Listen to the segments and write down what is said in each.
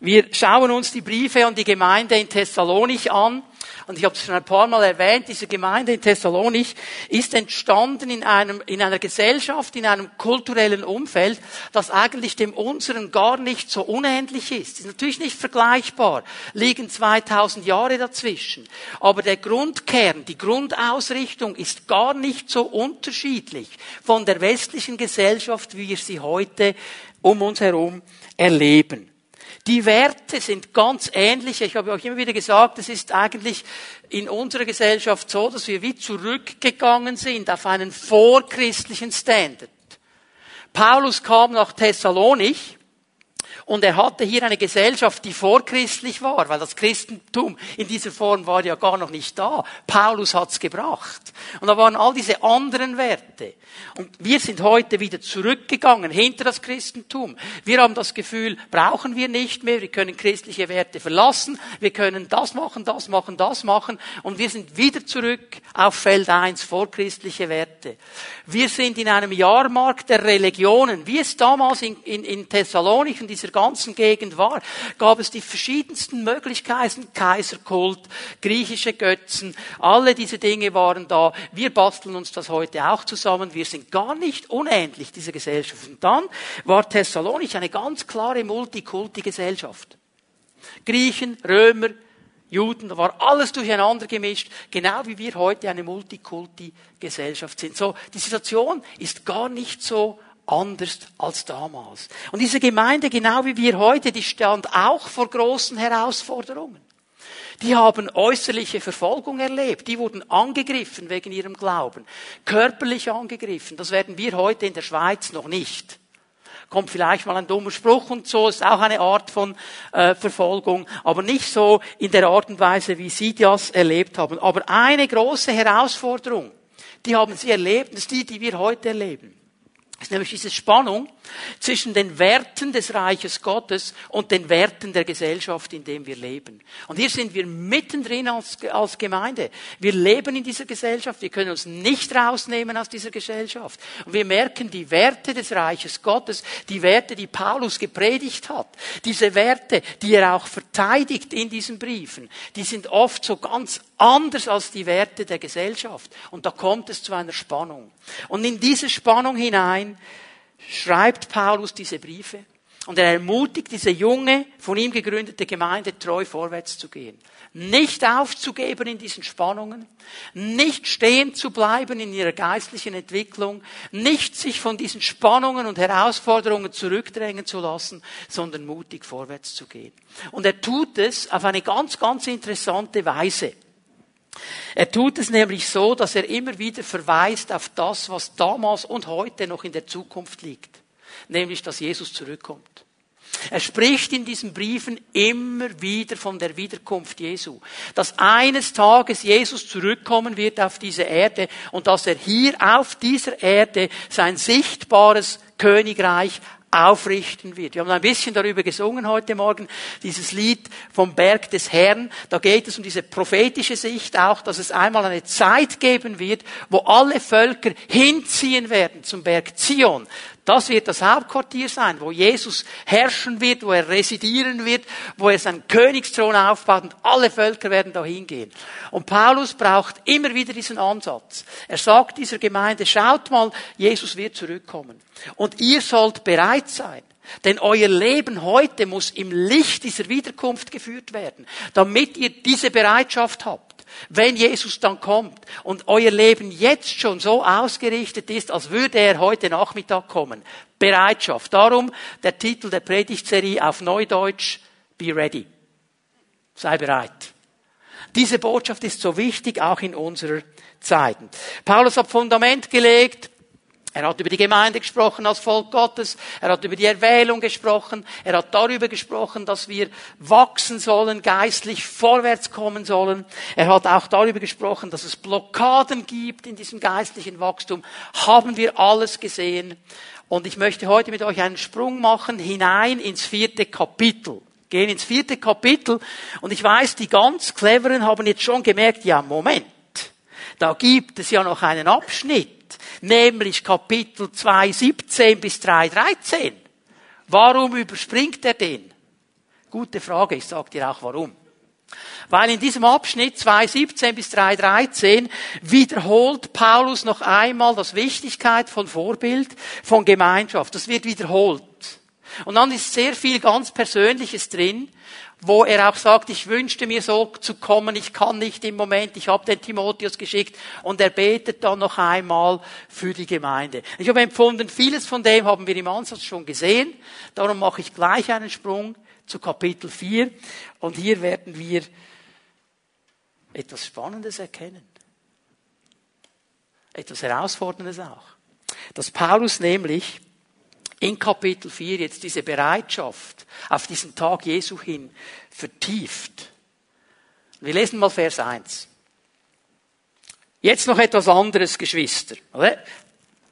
Wir schauen uns die Briefe an die Gemeinde in Thessalonich an. Und ich habe es schon ein paar Mal erwähnt, diese Gemeinde in Thessalonich ist entstanden in, einem, in einer Gesellschaft, in einem kulturellen Umfeld, das eigentlich dem unseren gar nicht so unähnlich ist. Ist natürlich nicht vergleichbar, liegen 2000 Jahre dazwischen. Aber der Grundkern, die Grundausrichtung ist gar nicht so unterschiedlich von der westlichen Gesellschaft, wie wir sie heute um uns herum erleben. Die Werte sind ganz ähnlich. Ich habe euch immer wieder gesagt, es ist eigentlich in unserer Gesellschaft so, dass wir wie zurückgegangen sind auf einen vorchristlichen Standard. Paulus kam nach Thessalonich und er hatte hier eine Gesellschaft, die vorchristlich war, weil das Christentum in dieser Form war ja gar noch nicht da. Paulus hat's gebracht. Und da waren all diese anderen Werte. Und wir sind heute wieder zurückgegangen hinter das Christentum. Wir haben das Gefühl, brauchen wir nicht mehr. Wir können christliche Werte verlassen. Wir können das machen, das machen, das machen. Und wir sind wieder zurück auf Feld 1, vorchristliche Werte. Wir sind in einem Jahrmarkt der Religionen, wie es damals in, in, in Thessalonik, in dieser ganzen Gegend war, gab es die verschiedensten Möglichkeiten, Kaiserkult, griechische Götzen, alle diese Dinge waren da. Wir basteln uns das heute auch zusammen. Wir sind gar nicht unähnlich, diese Gesellschaft. Und dann war Thessalonich eine ganz klare Multikulti-Gesellschaft. Griechen, Römer, Juden, da war alles durcheinander gemischt, genau wie wir heute eine Multikulti-Gesellschaft sind. So, die Situation ist gar nicht so anders als damals. Und diese Gemeinde, genau wie wir heute, die stand auch vor großen Herausforderungen. Die haben äußerliche Verfolgung erlebt. Die wurden angegriffen wegen ihrem Glauben. Körperlich angegriffen. Das werden wir heute in der Schweiz noch nicht. Kommt vielleicht mal ein dummer Spruch und so, ist auch eine Art von äh, Verfolgung, aber nicht so in der Art und Weise, wie sie das erlebt haben. Aber eine große Herausforderung, die haben sie erlebt, ist die, die wir heute erleben ist nämlich diese Spannung zwischen den Werten des Reiches Gottes und den Werten der Gesellschaft, in dem wir leben. Und hier sind wir mittendrin als, als Gemeinde. Wir leben in dieser Gesellschaft. Wir können uns nicht rausnehmen aus dieser Gesellschaft. Und wir merken die Werte des Reiches Gottes, die Werte, die Paulus gepredigt hat, diese Werte, die er auch verteidigt in diesen Briefen, die sind oft so ganz anders als die Werte der Gesellschaft. Und da kommt es zu einer Spannung. Und in diese Spannung hinein schreibt Paulus diese Briefe. Und er ermutigt diese junge, von ihm gegründete Gemeinde treu vorwärts zu gehen. Nicht aufzugeben in diesen Spannungen, nicht stehen zu bleiben in ihrer geistlichen Entwicklung, nicht sich von diesen Spannungen und Herausforderungen zurückdrängen zu lassen, sondern mutig vorwärts zu gehen. Und er tut es auf eine ganz, ganz interessante Weise. Er tut es nämlich so, dass er immer wieder verweist auf das, was damals und heute noch in der Zukunft liegt. Nämlich, dass Jesus zurückkommt. Er spricht in diesen Briefen immer wieder von der Wiederkunft Jesu. Dass eines Tages Jesus zurückkommen wird auf diese Erde und dass er hier auf dieser Erde sein sichtbares Königreich aufrichten wird. Wir haben ein bisschen darüber gesungen heute Morgen, dieses Lied vom Berg des Herrn. Da geht es um diese prophetische Sicht auch, dass es einmal eine Zeit geben wird, wo alle Völker hinziehen werden zum Berg Zion. Das wird das Hauptquartier sein, wo Jesus herrschen wird, wo er residieren wird, wo er seinen Königsthron aufbaut und alle Völker werden dahin gehen. Und Paulus braucht immer wieder diesen Ansatz. Er sagt dieser Gemeinde, schaut mal, Jesus wird zurückkommen. Und ihr sollt bereit sein. Denn euer Leben heute muss im Licht dieser Wiederkunft geführt werden, damit ihr diese Bereitschaft habt wenn Jesus dann kommt und euer Leben jetzt schon so ausgerichtet ist, als würde er heute Nachmittag kommen. Bereitschaft. Darum der Titel der Predigtserie auf Neudeutsch, Be ready. Sei bereit. Diese Botschaft ist so wichtig, auch in unserer Zeit. Paulus hat Fundament gelegt, er hat über die Gemeinde gesprochen als Volk Gottes. Er hat über die Erwählung gesprochen. Er hat darüber gesprochen, dass wir wachsen sollen, geistlich vorwärts kommen sollen. Er hat auch darüber gesprochen, dass es Blockaden gibt in diesem geistlichen Wachstum. Haben wir alles gesehen. Und ich möchte heute mit euch einen Sprung machen hinein ins vierte Kapitel. Gehen ins vierte Kapitel. Und ich weiß, die ganz Cleveren haben jetzt schon gemerkt, ja, Moment. Da gibt es ja noch einen Abschnitt nämlich Kapitel 2, 17 bis 3, 13. Warum überspringt er den? Gute Frage, ich sage dir auch warum. Weil in diesem Abschnitt 2.17 bis 3.13 wiederholt Paulus noch einmal das Wichtigkeit von Vorbild, von Gemeinschaft. Das wird wiederholt. Und dann ist sehr viel ganz Persönliches drin, wo er auch sagt, ich wünschte mir so zu kommen, ich kann nicht im Moment, ich habe den Timotheus geschickt und er betet dann noch einmal für die Gemeinde. Ich habe empfunden, vieles von dem haben wir im Ansatz schon gesehen, darum mache ich gleich einen Sprung zu Kapitel 4 und hier werden wir etwas Spannendes erkennen. Etwas Herausforderndes auch. Dass Paulus nämlich in Kapitel 4 jetzt diese Bereitschaft auf diesen Tag Jesu hin vertieft. Wir lesen mal Vers 1. Jetzt noch etwas anderes, Geschwister.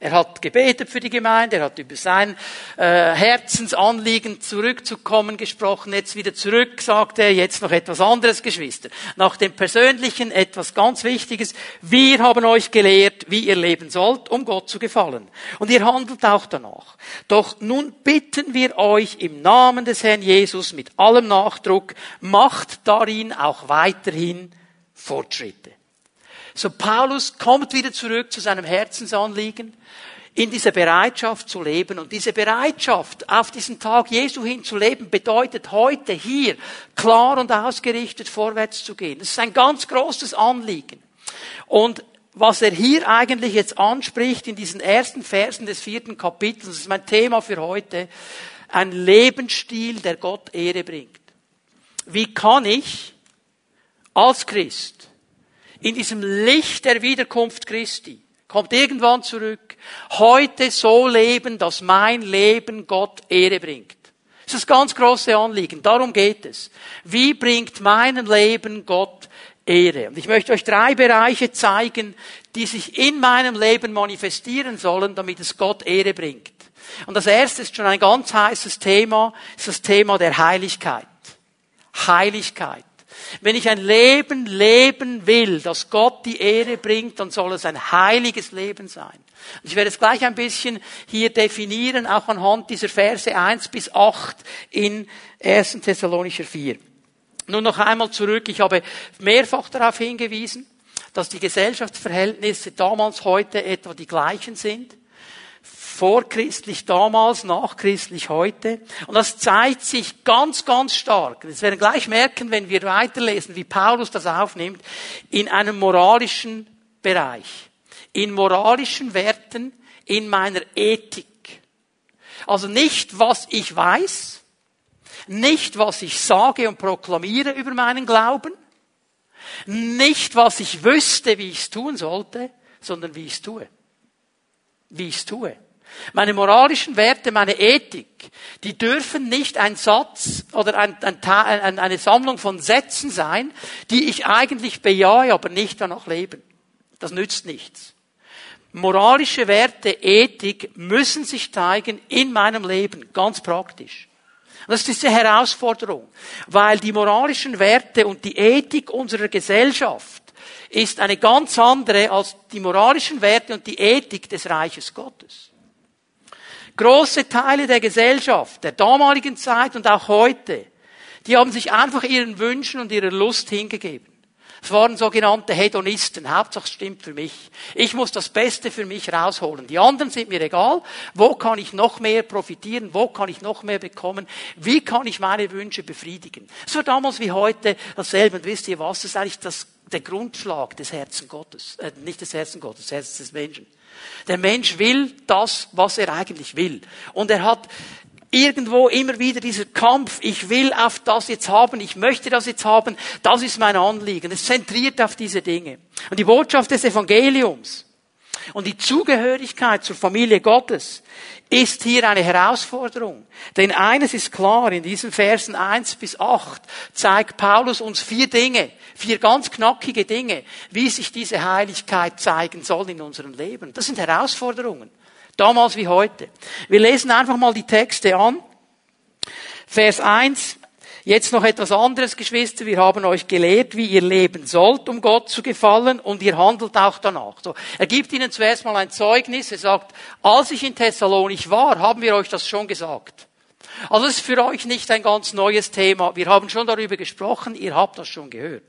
Er hat gebetet für die Gemeinde, er hat über sein äh, Herzensanliegen zurückzukommen gesprochen. Jetzt wieder zurück, sagt er, jetzt noch etwas anderes, Geschwister. Nach dem Persönlichen etwas ganz Wichtiges. Wir haben euch gelehrt, wie ihr leben sollt, um Gott zu gefallen. Und ihr handelt auch danach. Doch nun bitten wir euch im Namen des Herrn Jesus mit allem Nachdruck, macht darin auch weiterhin Fortschritte. So Paulus kommt wieder zurück zu seinem Herzensanliegen, in dieser Bereitschaft zu leben. Und diese Bereitschaft, auf diesen Tag Jesu hin zu leben, bedeutet heute hier klar und ausgerichtet vorwärts zu gehen. Das ist ein ganz großes Anliegen. Und was er hier eigentlich jetzt anspricht in diesen ersten Versen des vierten Kapitels, das ist mein Thema für heute, ein Lebensstil, der Gott Ehre bringt. Wie kann ich als Christ in diesem Licht der Wiederkunft Christi, kommt irgendwann zurück, heute so leben, dass mein Leben Gott Ehre bringt. Das ist das ganz große Anliegen. Darum geht es. Wie bringt mein Leben Gott Ehre? Und ich möchte euch drei Bereiche zeigen, die sich in meinem Leben manifestieren sollen, damit es Gott Ehre bringt. Und das erste ist schon ein ganz heißes Thema, ist das Thema der Heiligkeit. Heiligkeit. Wenn ich ein Leben leben will, das Gott die Ehre bringt, dann soll es ein heiliges Leben sein. Und ich werde es gleich ein bisschen hier definieren, auch anhand dieser Verse 1 bis 8 in 1. Thessalonischer 4. Nun noch einmal zurück. Ich habe mehrfach darauf hingewiesen, dass die Gesellschaftsverhältnisse damals heute etwa die gleichen sind vorchristlich damals, nachchristlich heute. Und das zeigt sich ganz, ganz stark. Das werden gleich merken, wenn wir weiterlesen, wie Paulus das aufnimmt, in einem moralischen Bereich. In moralischen Werten, in meiner Ethik. Also nicht, was ich weiß, nicht, was ich sage und proklamiere über meinen Glauben, nicht, was ich wüsste, wie ich es tun sollte, sondern wie ich es tue. Wie ich es tue. Meine moralischen Werte, meine Ethik, die dürfen nicht ein Satz oder ein, ein, eine Sammlung von Sätzen sein, die ich eigentlich bejahe, aber nicht danach leben. Das nützt nichts. Moralische Werte, Ethik müssen sich zeigen in meinem Leben, ganz praktisch. das ist diese Herausforderung, weil die moralischen Werte und die Ethik unserer Gesellschaft ist eine ganz andere als die moralischen Werte und die Ethik des Reiches Gottes. Große Teile der Gesellschaft, der damaligen Zeit und auch heute, die haben sich einfach ihren Wünschen und ihrer Lust hingegeben. Es waren sogenannte Hedonisten. Hauptsache es stimmt für mich. Ich muss das Beste für mich rausholen. Die anderen sind mir egal. Wo kann ich noch mehr profitieren? Wo kann ich noch mehr bekommen? Wie kann ich meine Wünsche befriedigen? War damals wie heute dasselbe. Und wisst ihr was? Das ist eigentlich das, der Grundschlag des Herzen Gottes. Äh, nicht des Herzen Gottes, des Herzens des Menschen. Der Mensch will das, was er eigentlich will. Und er hat irgendwo immer wieder dieser Kampf, ich will auf das jetzt haben, ich möchte das jetzt haben, das ist mein Anliegen. Es zentriert auf diese Dinge. Und die Botschaft des Evangeliums und die Zugehörigkeit zur Familie Gottes ist hier eine Herausforderung. Denn eines ist klar, in diesen Versen 1 bis 8 zeigt Paulus uns vier Dinge, vier ganz knackige Dinge, wie sich diese Heiligkeit zeigen soll in unserem Leben. Das sind Herausforderungen. Damals wie heute. Wir lesen einfach mal die Texte an. Vers 1. Jetzt noch etwas anderes, Geschwister. Wir haben euch gelehrt, wie ihr leben sollt, um Gott zu gefallen, und ihr handelt auch danach. So, er gibt ihnen zuerst mal ein Zeugnis. Er sagt, als ich in Thessalonich war, haben wir euch das schon gesagt. Also es ist für euch nicht ein ganz neues Thema. Wir haben schon darüber gesprochen, ihr habt das schon gehört.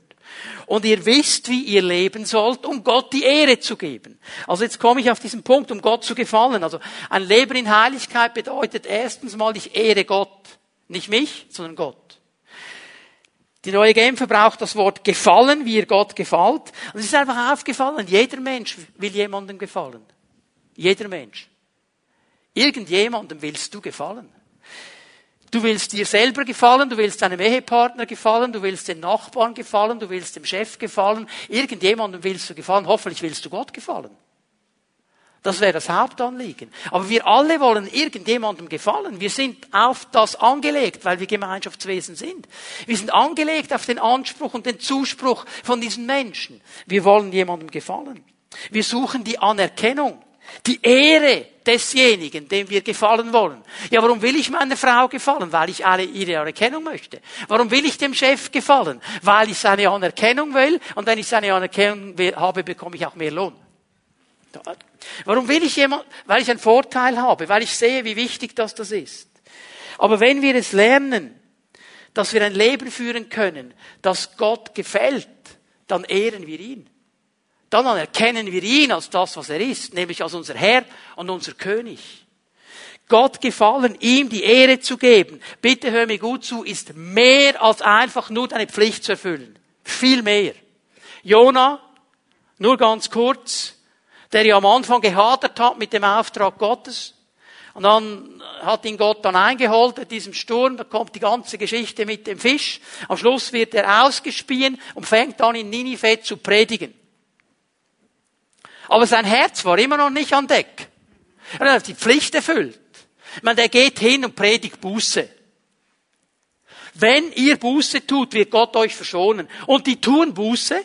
Und ihr wisst, wie ihr leben sollt, um Gott die Ehre zu geben. Also jetzt komme ich auf diesen Punkt, um Gott zu gefallen. Also ein Leben in Heiligkeit bedeutet erstens mal, ich ehre Gott. Nicht mich, sondern Gott. Die neue Genfer braucht das Wort gefallen, wie ihr Gott gefällt. Und es ist einfach aufgefallen, jeder Mensch will jemandem gefallen. Jeder Mensch. Irgendjemandem willst du gefallen. Du willst dir selber gefallen, du willst deinem Ehepartner gefallen, du willst den Nachbarn gefallen, du willst dem Chef gefallen, irgendjemandem willst du gefallen, hoffentlich willst du Gott gefallen. Das wäre das Hauptanliegen. Aber wir alle wollen irgendjemandem gefallen. Wir sind auf das angelegt, weil wir Gemeinschaftswesen sind. Wir sind angelegt auf den Anspruch und den Zuspruch von diesen Menschen. Wir wollen jemandem gefallen. Wir suchen die Anerkennung. Die Ehre desjenigen, dem wir gefallen wollen. Ja, warum will ich meiner Frau gefallen? Weil ich alle ihre Anerkennung möchte. Warum will ich dem Chef gefallen? Weil ich seine Anerkennung will und wenn ich seine Anerkennung habe, bekomme ich auch mehr Lohn. Warum will ich jemand? Weil ich einen Vorteil habe, weil ich sehe, wie wichtig das das ist. Aber wenn wir es lernen, dass wir ein Leben führen können, das Gott gefällt, dann ehren wir ihn dann anerkennen wir ihn als das, was er ist, nämlich als unser Herr und unser König. Gott gefallen, ihm die Ehre zu geben, bitte hör mir gut zu, ist mehr als einfach nur deine Pflicht zu erfüllen. Viel mehr. Jona, nur ganz kurz, der ja am Anfang gehadert hat mit dem Auftrag Gottes, und dann hat ihn Gott dann eingeholt in diesem Sturm, da kommt die ganze Geschichte mit dem Fisch. Am Schluss wird er ausgespien und fängt an in Ninive zu predigen. Aber sein Herz war immer noch nicht an Deck. Er hat die Pflicht erfüllt. Ich meine, der geht hin und predigt Buße. Wenn ihr Buße tut, wird Gott euch verschonen. Und die tun Buße.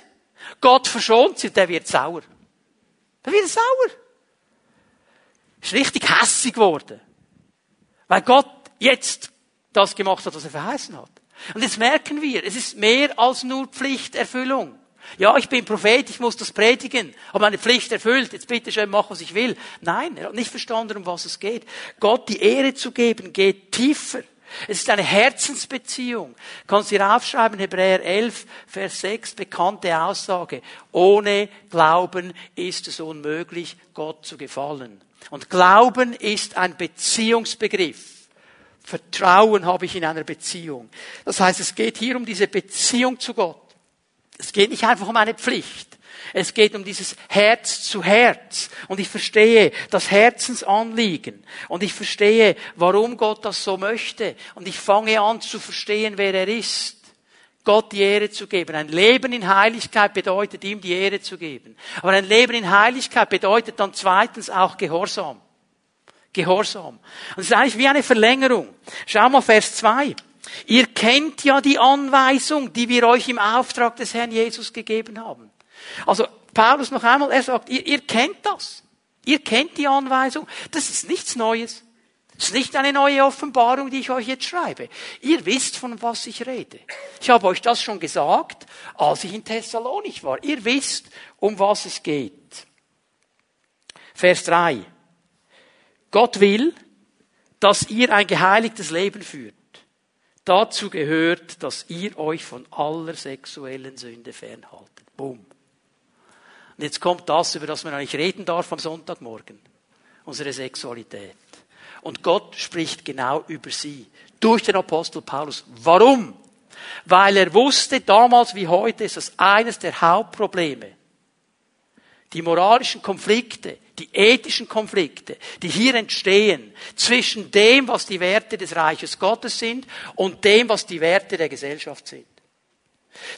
Gott verschont sie, der wird sauer. Der wird sauer. Ist richtig hässig geworden. Weil Gott jetzt das gemacht hat, was er verheißen hat. Und jetzt merken wir, es ist mehr als nur Pflichterfüllung. Ja, ich bin Prophet, ich muss das predigen, habe meine Pflicht erfüllt, jetzt bitte schön, mach, was ich will. Nein, er hat nicht verstanden, um was es geht. Gott die Ehre zu geben, geht tiefer. Es ist eine Herzensbeziehung. Kannst du hier aufschreiben, Hebräer 11, Vers 6, bekannte Aussage. Ohne Glauben ist es unmöglich, Gott zu gefallen. Und Glauben ist ein Beziehungsbegriff. Vertrauen habe ich in einer Beziehung. Das heißt, es geht hier um diese Beziehung zu Gott. Es geht nicht einfach um eine Pflicht. Es geht um dieses Herz zu Herz. Und ich verstehe das Herzensanliegen. Und ich verstehe, warum Gott das so möchte. Und ich fange an zu verstehen, wer er ist. Gott die Ehre zu geben. Ein Leben in Heiligkeit bedeutet, ihm die Ehre zu geben. Aber ein Leben in Heiligkeit bedeutet dann zweitens auch Gehorsam. Gehorsam. Und es ist eigentlich wie eine Verlängerung. Schau mal Vers 2. Ihr kennt ja die Anweisung, die wir euch im Auftrag des Herrn Jesus gegeben haben. Also Paulus noch einmal, er sagt, ihr, ihr kennt das. Ihr kennt die Anweisung. Das ist nichts Neues. Das ist nicht eine neue Offenbarung, die ich euch jetzt schreibe. Ihr wisst, von was ich rede. Ich habe euch das schon gesagt, als ich in Thessalonich war. Ihr wisst, um was es geht. Vers 3. Gott will, dass ihr ein geheiligtes Leben führt. Dazu gehört, dass ihr euch von aller sexuellen Sünde fernhaltet. Boom. Und jetzt kommt das, über das man eigentlich reden darf am Sonntagmorgen. Unsere Sexualität. Und Gott spricht genau über sie. Durch den Apostel Paulus. Warum? Weil er wusste, damals wie heute ist das eines der Hauptprobleme. Die moralischen Konflikte, die ethischen Konflikte, die hier entstehen zwischen dem, was die Werte des Reiches Gottes sind und dem, was die Werte der Gesellschaft sind.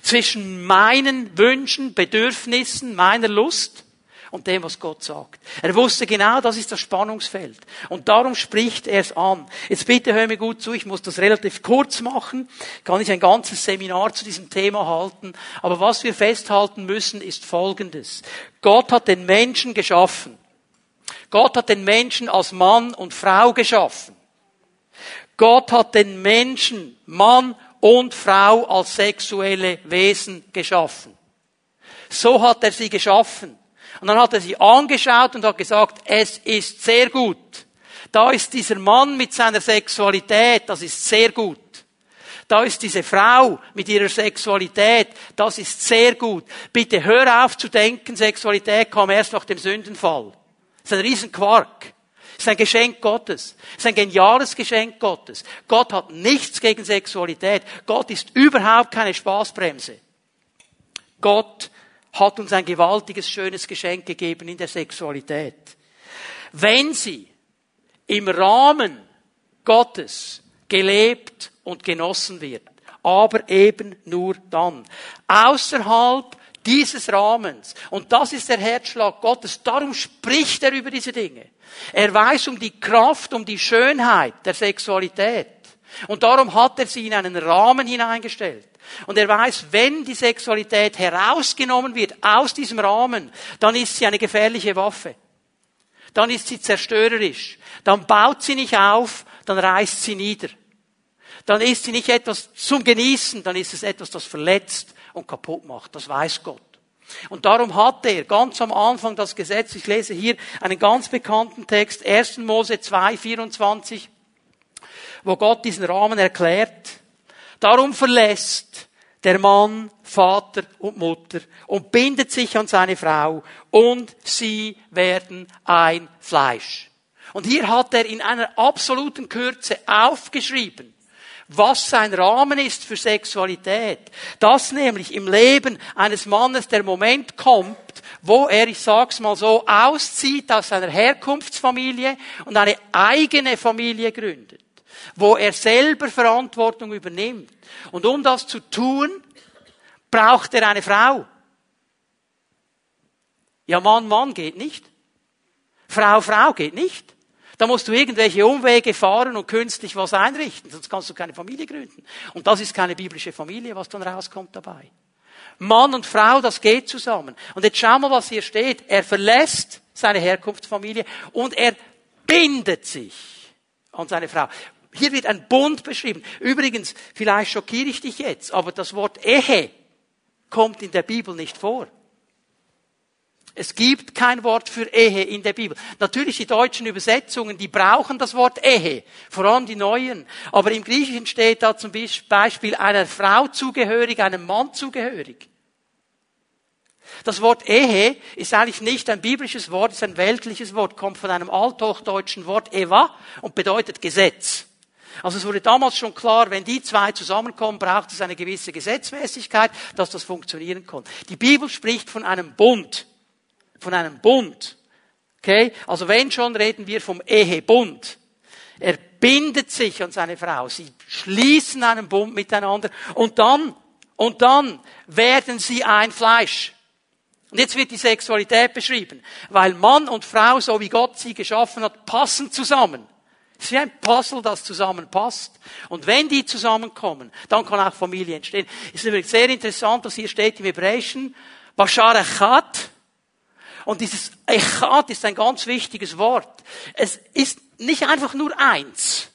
Zwischen meinen Wünschen, Bedürfnissen, meiner Lust und dem, was Gott sagt. Er wusste genau, das ist das Spannungsfeld. Und darum spricht er es an. Jetzt bitte hör mir gut zu, ich muss das relativ kurz machen, kann ich ein ganzes Seminar zu diesem Thema halten. Aber was wir festhalten müssen, ist Folgendes. Gott hat den Menschen geschaffen. Gott hat den Menschen als Mann und Frau geschaffen. Gott hat den Menschen, Mann und Frau als sexuelle Wesen geschaffen. So hat er sie geschaffen. Und dann hat er sie angeschaut und hat gesagt, es ist sehr gut. Da ist dieser Mann mit seiner Sexualität, das ist sehr gut. Da ist diese Frau mit ihrer Sexualität, das ist sehr gut. Bitte hör auf zu denken, Sexualität kam erst nach dem Sündenfall. Das ist ein Riesenquark. Ist ein Geschenk Gottes. Das ist ein geniales Geschenk Gottes. Gott hat nichts gegen Sexualität. Gott ist überhaupt keine Spaßbremse. Gott hat uns ein gewaltiges, schönes Geschenk gegeben in der Sexualität. Wenn sie im Rahmen Gottes gelebt und genossen wird, aber eben nur dann. Außerhalb dieses Rahmens. Und das ist der Herzschlag Gottes. Darum spricht er über diese Dinge. Er weiß um die Kraft, um die Schönheit der Sexualität. Und darum hat er sie in einen Rahmen hineingestellt. Und er weiß, wenn die Sexualität herausgenommen wird aus diesem Rahmen, dann ist sie eine gefährliche Waffe. Dann ist sie zerstörerisch. Dann baut sie nicht auf, dann reißt sie nieder. Dann ist sie nicht etwas zum Genießen, dann ist es etwas, das verletzt und kaputt macht. Das weiß Gott. Und darum hat er ganz am Anfang das Gesetz, ich lese hier einen ganz bekannten Text, 1. Mose 2, 24, wo Gott diesen Rahmen erklärt. Darum verlässt der Mann Vater und Mutter und bindet sich an seine Frau und sie werden ein Fleisch. Und hier hat er in einer absoluten Kürze aufgeschrieben, was sein Rahmen ist für Sexualität. Dass nämlich im Leben eines Mannes der Moment kommt, wo er, ich sag's mal so, auszieht aus seiner Herkunftsfamilie und eine eigene Familie gründet. Wo er selber Verantwortung übernimmt. Und um das zu tun, braucht er eine Frau. Ja, Mann, Mann geht nicht. Frau, Frau geht nicht. Da musst du irgendwelche Umwege fahren und künstlich was einrichten, sonst kannst du keine Familie gründen. Und das ist keine biblische Familie, was dann rauskommt dabei. Mann und Frau, das geht zusammen. Und jetzt schau mal, was hier steht. Er verlässt seine Herkunftsfamilie und er bindet sich an seine Frau. Hier wird ein Bund beschrieben. Übrigens, vielleicht schockiere ich dich jetzt, aber das Wort Ehe kommt in der Bibel nicht vor. Es gibt kein Wort für Ehe in der Bibel. Natürlich die deutschen Übersetzungen, die brauchen das Wort Ehe, vor allem die neuen. Aber im Griechischen steht da zum Beispiel einer Frau zugehörig, einem Mann zugehörig. Das Wort Ehe ist eigentlich nicht ein biblisches Wort, ist ein weltliches Wort, kommt von einem althochdeutschen Wort Eva und bedeutet Gesetz. Also es wurde damals schon klar, wenn die zwei zusammenkommen, braucht es eine gewisse Gesetzmäßigkeit, dass das funktionieren kann. Die Bibel spricht von einem Bund von einem Bund. Okay? Also wenn schon reden wir vom Ehebund. Er bindet sich an seine Frau. Sie schließen einen Bund miteinander. Und dann, und dann werden sie ein Fleisch. Und jetzt wird die Sexualität beschrieben. Weil Mann und Frau, so wie Gott sie geschaffen hat, passen zusammen. Es ist wie ein Puzzle, das zusammenpasst. Und wenn die zusammenkommen, dann kann auch Familie entstehen. Es ist übrigens sehr interessant, was hier steht im Hebräischen. Bashar und dieses Echat ist ein ganz wichtiges Wort. Es ist nicht einfach nur eins.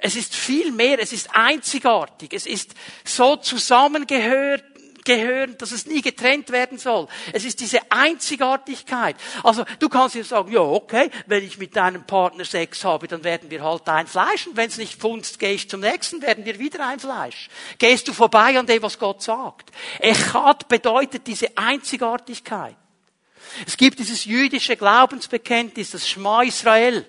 Es ist viel mehr, es ist einzigartig, es ist so zusammengehört, gehören, dass es nie getrennt werden soll. Es ist diese Einzigartigkeit. Also du kannst jetzt sagen, ja okay, wenn ich mit deinem Partner Sex habe, dann werden wir halt ein Fleisch und wenn es nicht funzt, gehe ich zum nächsten, werden wir wieder ein Fleisch. Gehst du vorbei an dem, was Gott sagt. Echat bedeutet diese Einzigartigkeit. Es gibt dieses jüdische Glaubensbekenntnis, das Schma Israel.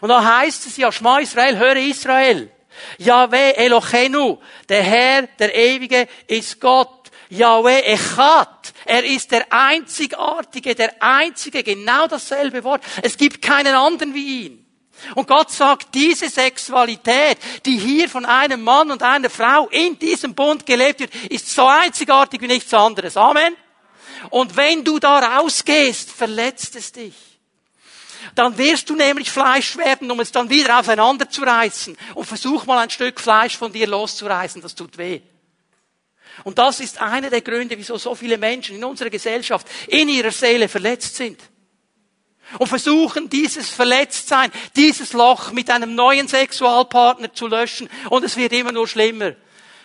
Und da heißt es ja, Schma Israel, höre Israel. Yahweh Elochenu, der Herr, der Ewige, ist Gott. Yahweh Echat, er ist der Einzigartige, der Einzige, genau dasselbe Wort. Es gibt keinen anderen wie ihn. Und Gott sagt, diese Sexualität, die hier von einem Mann und einer Frau in diesem Bund gelebt wird, ist so einzigartig wie nichts anderes. Amen. Und wenn du da rausgehst, verletzt es dich. Dann wirst du nämlich Fleisch werden, um es dann wieder auseinanderzureißen. Und versuch mal ein Stück Fleisch von dir loszureißen, das tut weh. Und das ist einer der Gründe, wieso so viele Menschen in unserer Gesellschaft in ihrer Seele verletzt sind. Und versuchen, dieses Verletztsein, dieses Loch mit einem neuen Sexualpartner zu löschen. Und es wird immer nur schlimmer.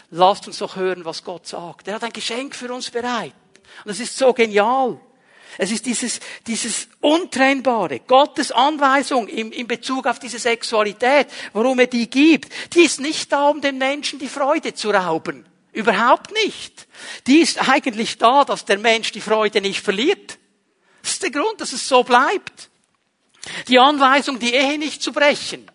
Lasst uns doch hören, was Gott sagt. Er hat ein Geschenk für uns bereit. Und das ist so genial. Es ist dieses, dieses Untrennbare. Gottes Anweisung im, in Bezug auf diese Sexualität, warum er die gibt, die ist nicht da, um den Menschen die Freude zu rauben. Überhaupt nicht. Die ist eigentlich da, dass der Mensch die Freude nicht verliert. Das ist der Grund, dass es so bleibt. Die Anweisung, die Ehe nicht zu brechen.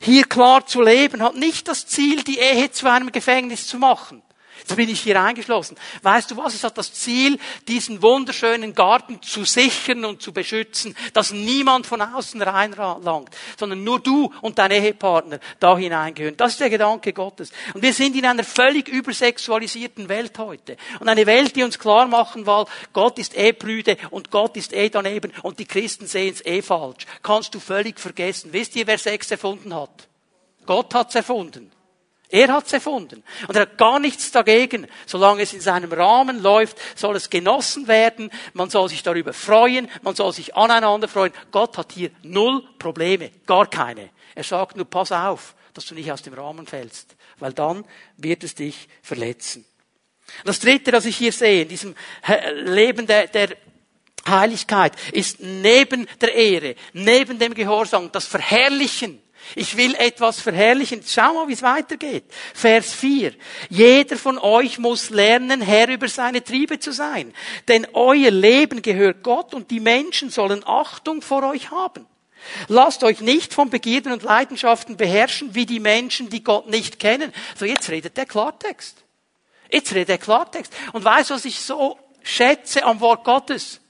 Hier klar zu leben, hat nicht das Ziel, die Ehe zu einem Gefängnis zu machen. Jetzt bin ich hier eingeschlossen. Weißt du was? Es hat das Ziel, diesen wunderschönen Garten zu sichern und zu beschützen, dass niemand von außen reinlangt, sondern nur du und dein Ehepartner da hineingehören. Das ist der Gedanke Gottes. Und wir sind in einer völlig übersexualisierten Welt heute. Und eine Welt, die uns klar machen will, Gott ist eh prüde und Gott ist eh daneben und die Christen sehen es eh falsch. Kannst du völlig vergessen. Wisst ihr, wer Sex erfunden hat? Gott hat's erfunden. Er hat's erfunden. Und er hat gar nichts dagegen. Solange es in seinem Rahmen läuft, soll es genossen werden. Man soll sich darüber freuen. Man soll sich aneinander freuen. Gott hat hier null Probleme. Gar keine. Er sagt nur, pass auf, dass du nicht aus dem Rahmen fällst. Weil dann wird es dich verletzen. Das dritte, das ich hier sehe, in diesem Leben der, der Heiligkeit, ist neben der Ehre, neben dem Gehorsam, das Verherrlichen ich will etwas verherrlichen. Schau mal, wie es weitergeht. Vers 4. Jeder von euch muss lernen, Herr über seine Triebe zu sein. Denn euer Leben gehört Gott und die Menschen sollen Achtung vor euch haben. Lasst euch nicht von Begierden und Leidenschaften beherrschen, wie die Menschen, die Gott nicht kennen. So, jetzt redet der Klartext. Jetzt redet der Klartext. Und weißt du, was ich so schätze am Wort Gottes?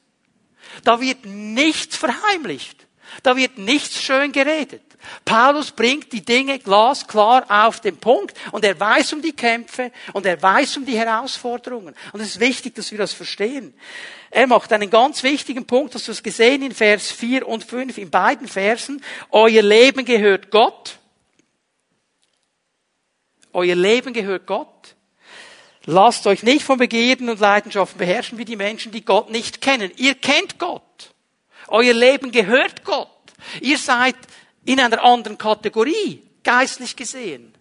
Da wird nichts verheimlicht. Da wird nichts schön geredet. Paulus bringt die Dinge glasklar auf den Punkt und er weiß um die Kämpfe und er weiß um die Herausforderungen. Und es ist wichtig, dass wir das verstehen. Er macht einen ganz wichtigen Punkt, hast du es gesehen in Vers 4 und 5, in beiden Versen. Euer Leben gehört Gott. Euer Leben gehört Gott. Lasst euch nicht von Begierden und Leidenschaften beherrschen wie die Menschen, die Gott nicht kennen. Ihr kennt Gott. Euer Leben gehört Gott. Ihr seid in einer anderen Kategorie, geistlich gesehen.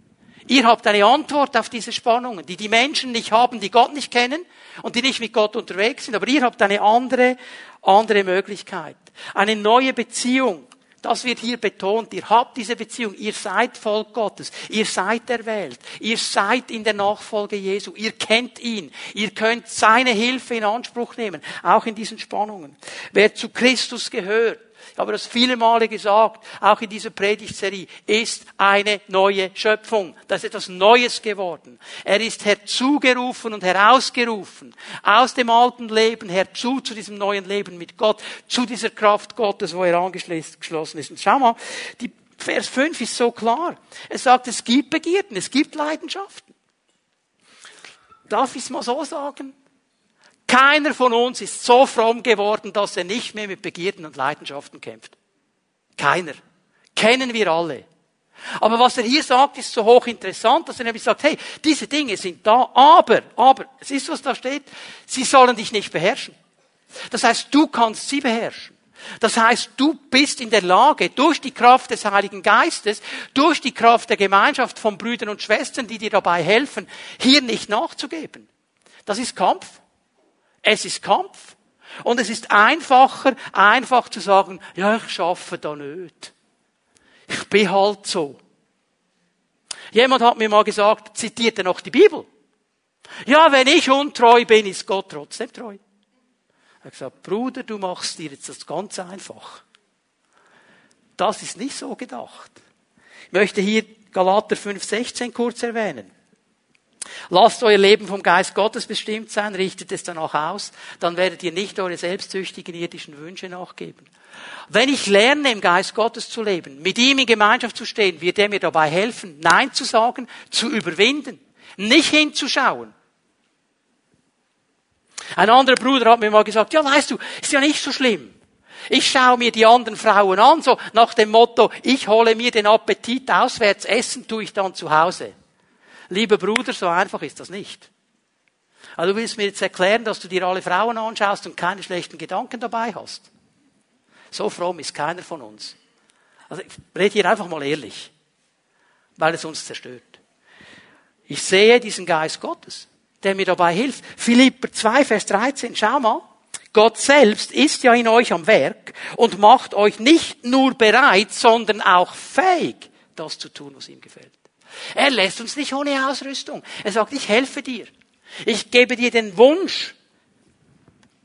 Ihr habt eine Antwort auf diese Spannungen, die die Menschen nicht haben, die Gott nicht kennen und die nicht mit Gott unterwegs sind, aber ihr habt eine andere, andere Möglichkeit. Eine neue Beziehung. Das wird hier betont. Ihr habt diese Beziehung. Ihr seid Volk Gottes. Ihr seid erwählt. Ihr seid in der Nachfolge Jesu. Ihr kennt ihn. Ihr könnt seine Hilfe in Anspruch nehmen. Auch in diesen Spannungen. Wer zu Christus gehört, ich habe das viele Male gesagt, auch in dieser Predigtserie, ist eine neue Schöpfung. Da ist etwas Neues geworden. Er ist herzugerufen und herausgerufen. Aus dem alten Leben herzu zu diesem neuen Leben mit Gott, zu dieser Kraft Gottes, wo er angeschlossen ist. Und schau mal, die Vers 5 ist so klar. Er sagt, es gibt Begierden, es gibt Leidenschaften. Darf ich es mal so sagen? Keiner von uns ist so fromm geworden, dass er nicht mehr mit Begierden und Leidenschaften kämpft. Keiner. Kennen wir alle. Aber was er hier sagt, ist so hochinteressant, dass er nämlich sagt, hey, diese Dinge sind da, aber, aber, es ist, was da steht, sie sollen dich nicht beherrschen. Das heißt, du kannst sie beherrschen. Das heißt, du bist in der Lage, durch die Kraft des Heiligen Geistes, durch die Kraft der Gemeinschaft von Brüdern und Schwestern, die dir dabei helfen, hier nicht nachzugeben. Das ist Kampf. Es ist Kampf. Und es ist einfacher, einfach zu sagen, ja, ich schaffe da nicht. Ich bin halt so. Jemand hat mir mal gesagt, zitiert er noch die Bibel? Ja, wenn ich untreu bin, ist Gott trotzdem treu. Er hat gesagt, Bruder, du machst dir jetzt das ganz einfach. Das ist nicht so gedacht. Ich möchte hier Galater 5,16 kurz erwähnen. Lasst euer Leben vom Geist Gottes bestimmt sein, richtet es danach aus, dann werdet ihr nicht eure selbstsüchtigen irdischen Wünsche nachgeben. Wenn ich lerne, im Geist Gottes zu leben, mit ihm in Gemeinschaft zu stehen, wird er mir dabei helfen, Nein zu sagen, zu überwinden, nicht hinzuschauen. Ein anderer Bruder hat mir mal gesagt, ja, weißt du, ist ja nicht so schlimm. Ich schaue mir die anderen Frauen an, so nach dem Motto, ich hole mir den Appetit auswärts, essen tue ich dann zu Hause. Lieber Bruder, so einfach ist das nicht. Also du willst mir jetzt erklären, dass du dir alle Frauen anschaust und keine schlechten Gedanken dabei hast. So fromm ist keiner von uns. Also ich rede hier einfach mal ehrlich, weil es uns zerstört. Ich sehe diesen Geist Gottes, der mir dabei hilft. Philipper 2, Vers 13, schau mal. Gott selbst ist ja in euch am Werk und macht euch nicht nur bereit, sondern auch fähig, das zu tun, was ihm gefällt. Er lässt uns nicht ohne Ausrüstung. Er sagt, ich helfe dir. Ich gebe dir den Wunsch,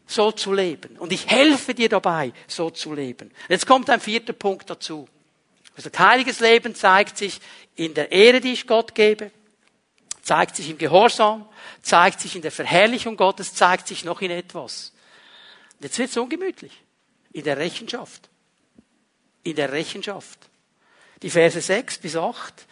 so zu leben. Und ich helfe dir dabei, so zu leben. Jetzt kommt ein vierter Punkt dazu. Also heiliges Leben zeigt sich in der Ehre, die ich Gott gebe, zeigt sich im Gehorsam, zeigt sich in der Verherrlichung Gottes, zeigt sich noch in etwas. Jetzt wird es ungemütlich. In der Rechenschaft. In der Rechenschaft. Die Verse 6 bis 8.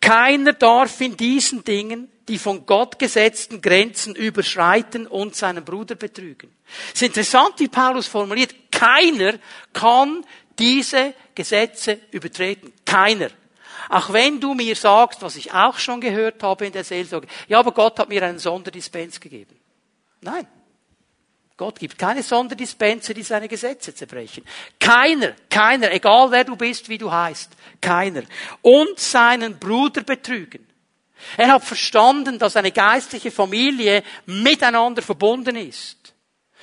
Keiner darf in diesen Dingen die von Gott gesetzten Grenzen überschreiten und seinen Bruder betrügen. Es ist interessant, wie Paulus formuliert. Keiner kann diese Gesetze übertreten. Keiner. Auch wenn du mir sagst, was ich auch schon gehört habe in der Seelsorge, ja, aber Gott hat mir einen Sonderdispens gegeben. Nein. Gott gibt keine Sonderdispense, die seine Gesetze zerbrechen. Keiner, keiner, egal wer du bist, wie du heißt, keiner. Und seinen Bruder betrügen. Er hat verstanden, dass eine geistliche Familie miteinander verbunden ist.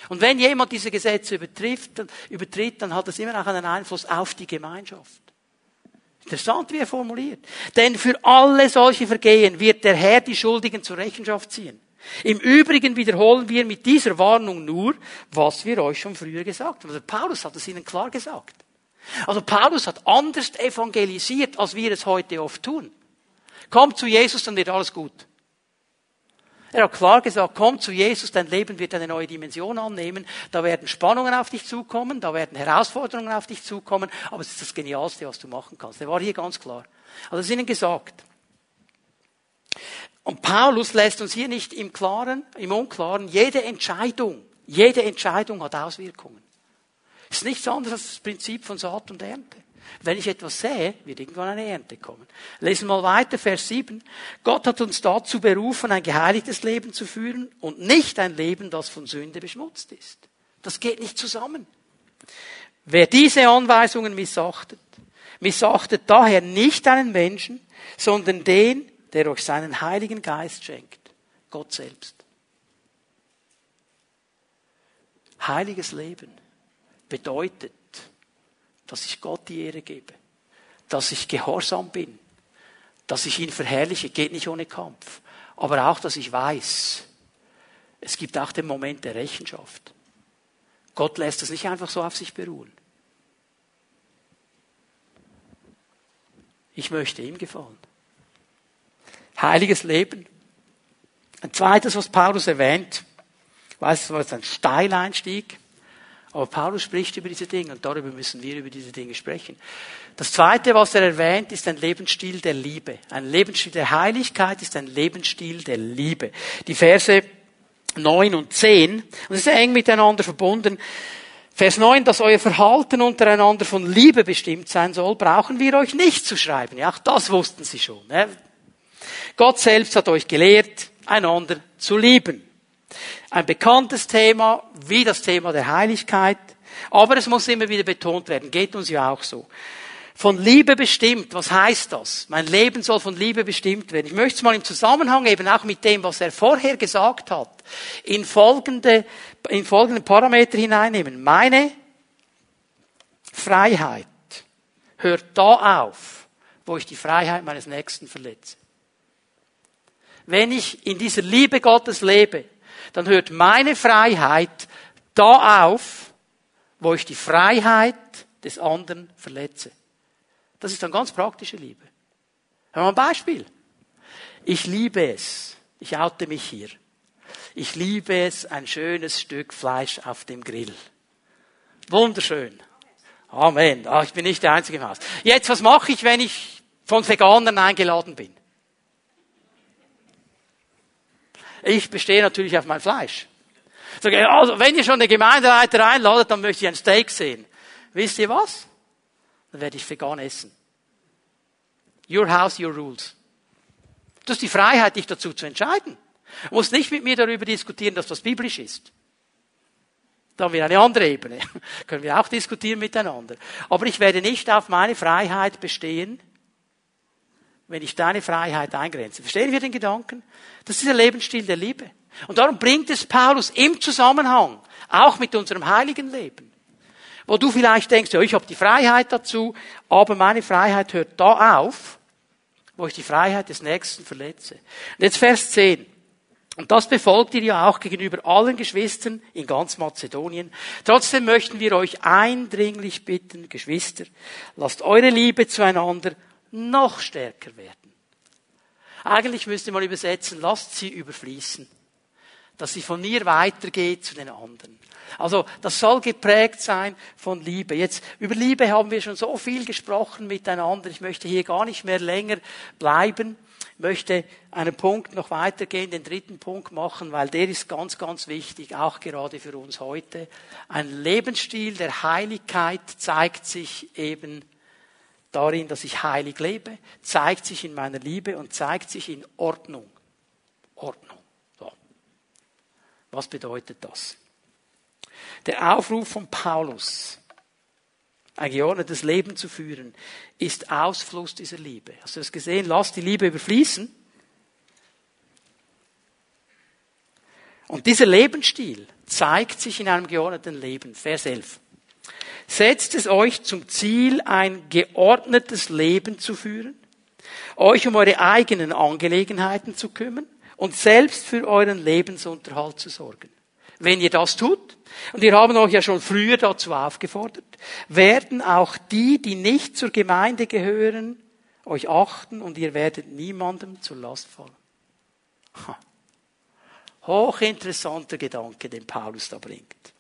Und wenn jemand diese Gesetze übertritt, dann hat das immer auch einen Einfluss auf die Gemeinschaft. Interessant, wie er formuliert. Denn für alle solche Vergehen wird der Herr die Schuldigen zur Rechenschaft ziehen. Im Übrigen wiederholen wir mit dieser Warnung nur, was wir euch schon früher gesagt haben. Also Paulus hat es ihnen klar gesagt. Also Paulus hat anders evangelisiert, als wir es heute oft tun. Komm zu Jesus, dann wird alles gut. Er hat klar gesagt, komm zu Jesus, dein Leben wird eine neue Dimension annehmen. Da werden Spannungen auf dich zukommen, da werden Herausforderungen auf dich zukommen, aber es ist das Genialste, was du machen kannst. Er war hier ganz klar. Also es ist ihnen gesagt. Und Paulus lässt uns hier nicht im Klaren, im Unklaren, jede Entscheidung, jede Entscheidung hat Auswirkungen. Es ist nichts anderes als das Prinzip von Saat und Ernte. Wenn ich etwas sähe, wird irgendwann eine Ernte kommen. Lesen wir mal weiter, Vers 7. Gott hat uns dazu berufen, ein geheiligtes Leben zu führen und nicht ein Leben, das von Sünde beschmutzt ist. Das geht nicht zusammen. Wer diese Anweisungen missachtet, missachtet daher nicht einen Menschen, sondern den, der euch seinen Heiligen Geist schenkt. Gott selbst. Heiliges Leben bedeutet, dass ich Gott die Ehre gebe, dass ich gehorsam bin, dass ich ihn verherrliche, geht nicht ohne Kampf, aber auch, dass ich weiß, es gibt auch den Moment der Rechenschaft. Gott lässt das nicht einfach so auf sich beruhen. Ich möchte ihm gefallen. Heiliges Leben. Ein zweites, was Paulus erwähnt, ich weiß, es war jetzt ein Steileinstieg, aber Paulus spricht über diese Dinge und darüber müssen wir über diese Dinge sprechen. Das zweite, was er erwähnt, ist ein Lebensstil der Liebe. Ein Lebensstil der Heiligkeit ist ein Lebensstil der Liebe. Die Verse 9 und 10, und es ist eng miteinander verbunden. Vers 9, dass euer Verhalten untereinander von Liebe bestimmt sein soll, brauchen wir euch nicht zu schreiben. Ja, auch das wussten sie schon. Gott selbst hat euch gelehrt, einander zu lieben. Ein bekanntes Thema, wie das Thema der Heiligkeit. Aber es muss immer wieder betont werden. Geht uns ja auch so. Von Liebe bestimmt. Was heißt das? Mein Leben soll von Liebe bestimmt werden. Ich möchte es mal im Zusammenhang eben auch mit dem, was er vorher gesagt hat, in folgende, in folgende Parameter hineinnehmen. Meine Freiheit hört da auf, wo ich die Freiheit meines Nächsten verletze. Wenn ich in dieser Liebe Gottes lebe, dann hört meine Freiheit da auf, wo ich die Freiheit des anderen verletze. Das ist dann ganz praktische Liebe. Haben wir ein Beispiel. Ich liebe es. Ich oute mich hier. Ich liebe es, ein schönes Stück Fleisch auf dem Grill. Wunderschön. Amen. Ach, ich bin nicht der Einzige im Haus. Jetzt, was mache ich, wenn ich von Veganern eingeladen bin? Ich bestehe natürlich auf mein Fleisch. Also, wenn ihr schon eine Gemeindeleiter einladet, dann möchte ich ein Steak sehen. Wisst ihr was? Dann werde ich vegan essen. Your house, your rules. Du hast die Freiheit, dich dazu zu entscheiden. Du musst nicht mit mir darüber diskutieren, dass das biblisch ist. Da haben wir eine andere Ebene. Können wir auch diskutieren miteinander. Aber ich werde nicht auf meine Freiheit bestehen, wenn ich deine Freiheit eingrenze. Verstehen wir den Gedanken? Das ist der Lebensstil der Liebe. Und darum bringt es Paulus im Zusammenhang, auch mit unserem heiligen Leben. Wo du vielleicht denkst, ja, ich habe die Freiheit dazu, aber meine Freiheit hört da auf, wo ich die Freiheit des Nächsten verletze. Und jetzt Vers 10. Und das befolgt ihr ja auch gegenüber allen Geschwistern in ganz Mazedonien. Trotzdem möchten wir euch eindringlich bitten, Geschwister, lasst eure Liebe zueinander noch stärker werden. Eigentlich müsste man übersetzen, lasst sie überfließen. Dass sie von mir weitergeht zu den anderen. Also das soll geprägt sein von Liebe. Jetzt über Liebe haben wir schon so viel gesprochen miteinander. Ich möchte hier gar nicht mehr länger bleiben. Ich möchte einen Punkt noch weitergehen, den dritten Punkt machen, weil der ist ganz, ganz wichtig, auch gerade für uns heute. Ein Lebensstil der Heiligkeit zeigt sich eben darin, dass ich heilig lebe, zeigt sich in meiner Liebe und zeigt sich in Ordnung. Ordnung. So. Was bedeutet das? Der Aufruf von Paulus, ein geordnetes Leben zu führen, ist Ausfluss dieser Liebe. Hast du das gesehen? Lass die Liebe überfließen. Und dieser Lebensstil zeigt sich in einem geordneten Leben. Vers 11. Setzt es euch zum Ziel, ein geordnetes Leben zu führen, euch um eure eigenen Angelegenheiten zu kümmern und selbst für euren Lebensunterhalt zu sorgen. Wenn ihr das tut, und wir haben euch ja schon früher dazu aufgefordert, werden auch die, die nicht zur Gemeinde gehören, euch achten und ihr werdet niemandem zur Last fallen. Ha. Hochinteressanter Gedanke, den Paulus da bringt.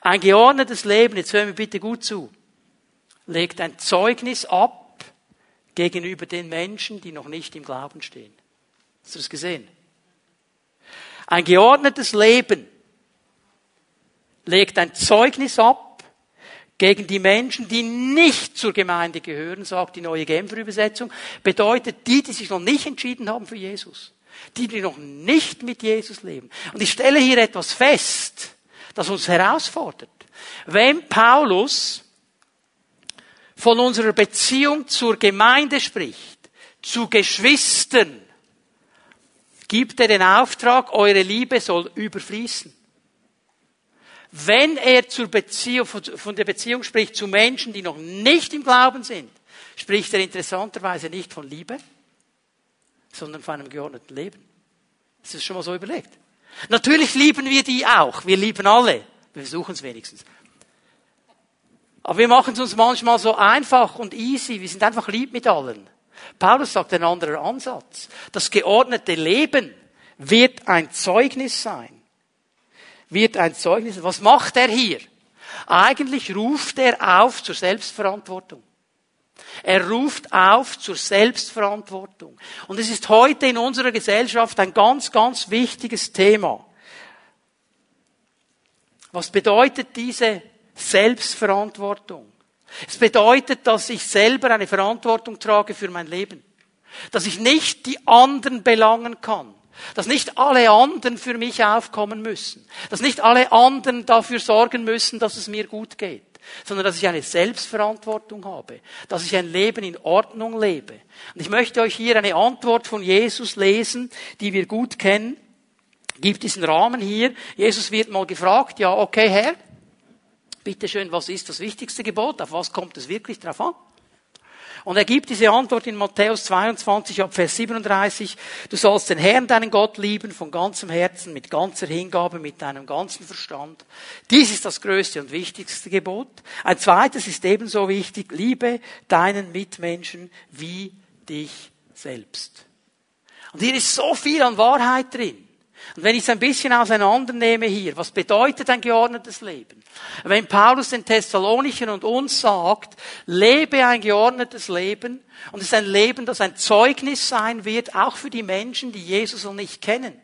Ein geordnetes Leben, jetzt hören wir bitte gut zu, legt ein Zeugnis ab gegenüber den Menschen, die noch nicht im Glauben stehen. Hast du das gesehen? Ein geordnetes Leben legt ein Zeugnis ab gegen die Menschen, die nicht zur Gemeinde gehören, sagt die neue Genfer Übersetzung, bedeutet die, die sich noch nicht entschieden haben für Jesus. Die, die noch nicht mit Jesus leben. Und ich stelle hier etwas fest, das uns herausfordert. Wenn Paulus von unserer Beziehung zur Gemeinde spricht, zu Geschwistern, gibt er den Auftrag, eure Liebe soll überfließen. Wenn er zur Beziehung, von der Beziehung spricht zu Menschen, die noch nicht im Glauben sind, spricht er interessanterweise nicht von Liebe, sondern von einem geordneten Leben. Ist das schon mal so überlegt? Natürlich lieben wir die auch. Wir lieben alle. Wir versuchen es wenigstens. Aber wir machen es uns manchmal so einfach und easy. Wir sind einfach lieb mit allen. Paulus sagt ein anderer Ansatz. Das geordnete Leben wird ein Zeugnis sein wird ein Zeugnis. Was macht er hier? Eigentlich ruft er auf zur Selbstverantwortung. Er ruft auf zur Selbstverantwortung. Und es ist heute in unserer Gesellschaft ein ganz, ganz wichtiges Thema. Was bedeutet diese Selbstverantwortung? Es bedeutet, dass ich selber eine Verantwortung trage für mein Leben. Dass ich nicht die anderen belangen kann. Dass nicht alle anderen für mich aufkommen müssen. Dass nicht alle anderen dafür sorgen müssen, dass es mir gut geht. Sondern dass ich eine Selbstverantwortung habe. Dass ich ein Leben in Ordnung lebe. Und ich möchte euch hier eine Antwort von Jesus lesen, die wir gut kennen. Gibt diesen Rahmen hier. Jesus wird mal gefragt, ja, okay, Herr, bitteschön, was ist das wichtigste Gebot? Auf was kommt es wirklich drauf an? Und er gibt diese Antwort in Matthäus 22 ab Vers 37. Du sollst den Herrn, deinen Gott lieben von ganzem Herzen, mit ganzer Hingabe, mit deinem ganzen Verstand. Dies ist das größte und wichtigste Gebot. Ein zweites ist ebenso wichtig. Liebe deinen Mitmenschen wie dich selbst. Und hier ist so viel an Wahrheit drin. Und wenn ich es ein bisschen auseinandernehme hier, was bedeutet ein geordnetes Leben? Wenn Paulus den Thessalonichern und uns sagt, lebe ein geordnetes Leben, und es ist ein Leben, das ein Zeugnis sein wird, auch für die Menschen, die Jesus noch nicht kennen.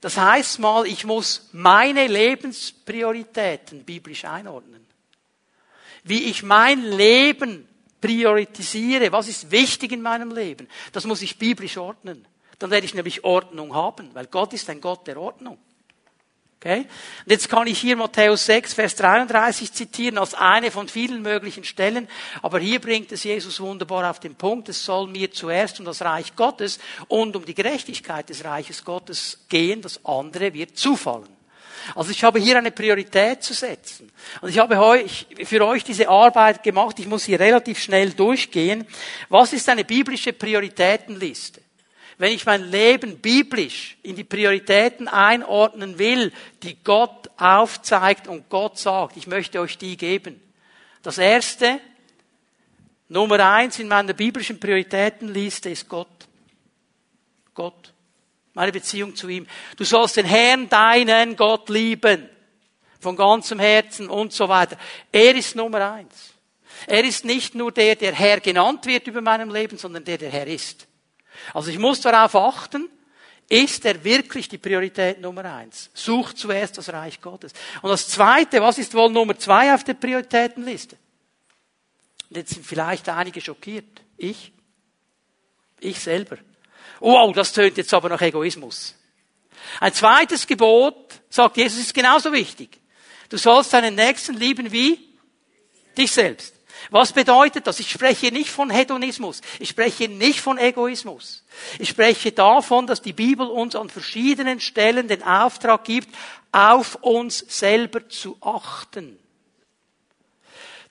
Das heißt mal, ich muss meine Lebensprioritäten biblisch einordnen. Wie ich mein Leben priorisiere, was ist wichtig in meinem Leben, das muss ich biblisch ordnen. Dann werde ich nämlich Ordnung haben, weil Gott ist ein Gott der Ordnung. Okay? Und jetzt kann ich hier Matthäus 6, Vers 33 zitieren als eine von vielen möglichen Stellen. Aber hier bringt es Jesus wunderbar auf den Punkt. Es soll mir zuerst um das Reich Gottes und um die Gerechtigkeit des Reiches Gottes gehen. Das andere wird zufallen. Also ich habe hier eine Priorität zu setzen. Und ich habe für euch diese Arbeit gemacht. Ich muss hier relativ schnell durchgehen. Was ist eine biblische Prioritätenliste? Wenn ich mein Leben biblisch in die Prioritäten einordnen will, die Gott aufzeigt und Gott sagt, ich möchte euch die geben. Das erste, Nummer eins in meiner biblischen Prioritätenliste ist Gott. Gott. Meine Beziehung zu ihm. Du sollst den Herrn, deinen Gott lieben. Von ganzem Herzen und so weiter. Er ist Nummer eins. Er ist nicht nur der, der Herr genannt wird über meinem Leben, sondern der, der Herr ist. Also ich muss darauf achten, ist er wirklich die Priorität Nummer eins? Sucht zuerst das Reich Gottes. Und das Zweite, was ist wohl Nummer zwei auf der Prioritätenliste? Und jetzt sind vielleicht einige schockiert. Ich? Ich selber. Wow, das tönt jetzt aber nach Egoismus. Ein zweites Gebot, sagt Jesus, ist genauso wichtig. Du sollst deinen Nächsten lieben wie dich selbst. Was bedeutet das? Ich spreche nicht von Hedonismus. Ich spreche nicht von Egoismus. Ich spreche davon, dass die Bibel uns an verschiedenen Stellen den Auftrag gibt, auf uns selber zu achten.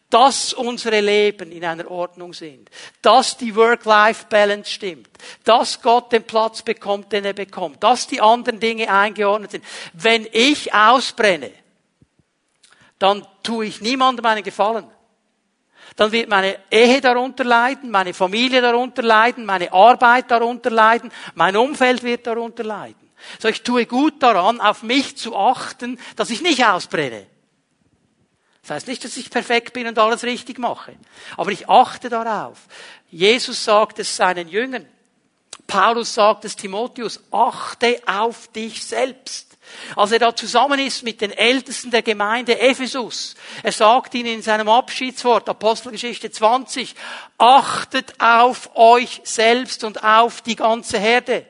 Dass unsere Leben in einer Ordnung sind. Dass die Work-Life-Balance stimmt. Dass Gott den Platz bekommt, den er bekommt. Dass die anderen Dinge eingeordnet sind. Wenn ich ausbrenne, dann tue ich niemandem einen Gefallen dann wird meine Ehe darunter leiden, meine Familie darunter leiden, meine Arbeit darunter leiden, mein Umfeld wird darunter leiden. So, ich tue gut daran, auf mich zu achten, dass ich nicht ausbrenne. Das heißt nicht, dass ich perfekt bin und alles richtig mache. Aber ich achte darauf. Jesus sagt es seinen Jüngern. Paulus sagt es Timotheus, achte auf dich selbst. Als er da zusammen ist mit den Ältesten der Gemeinde Ephesus, er sagt ihnen in seinem Abschiedswort, Apostelgeschichte 20, achtet auf euch selbst und auf die ganze Herde.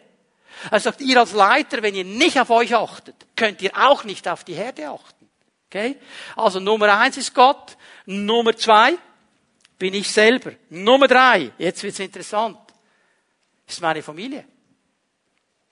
Er sagt, ihr als Leiter, wenn ihr nicht auf euch achtet, könnt ihr auch nicht auf die Herde achten. Okay? Also Nummer eins ist Gott. Nummer zwei bin ich selber. Nummer drei, jetzt wird's interessant, ist meine Familie.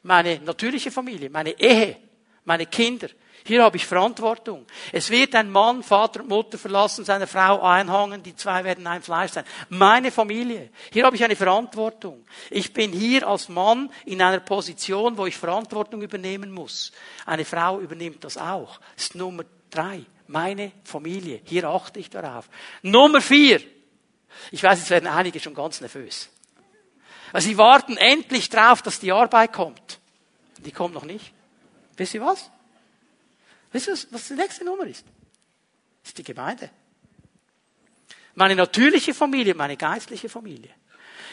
Meine natürliche Familie, meine Ehe meine Kinder. Hier habe ich Verantwortung. Es wird ein Mann, Vater und Mutter verlassen, seine Frau einhangen, die zwei werden ein Fleisch sein. Meine Familie. Hier habe ich eine Verantwortung. Ich bin hier als Mann in einer Position, wo ich Verantwortung übernehmen muss. Eine Frau übernimmt das auch. Das ist Nummer drei. Meine Familie. Hier achte ich darauf. Nummer vier. Ich weiß, jetzt werden einige schon ganz nervös. Weil sie warten endlich drauf, dass die Arbeit kommt. Die kommt noch nicht. Wisst ihr was? Wisst ihr, was die nächste Nummer ist? Das ist die Gemeinde. Meine natürliche Familie, meine geistliche Familie.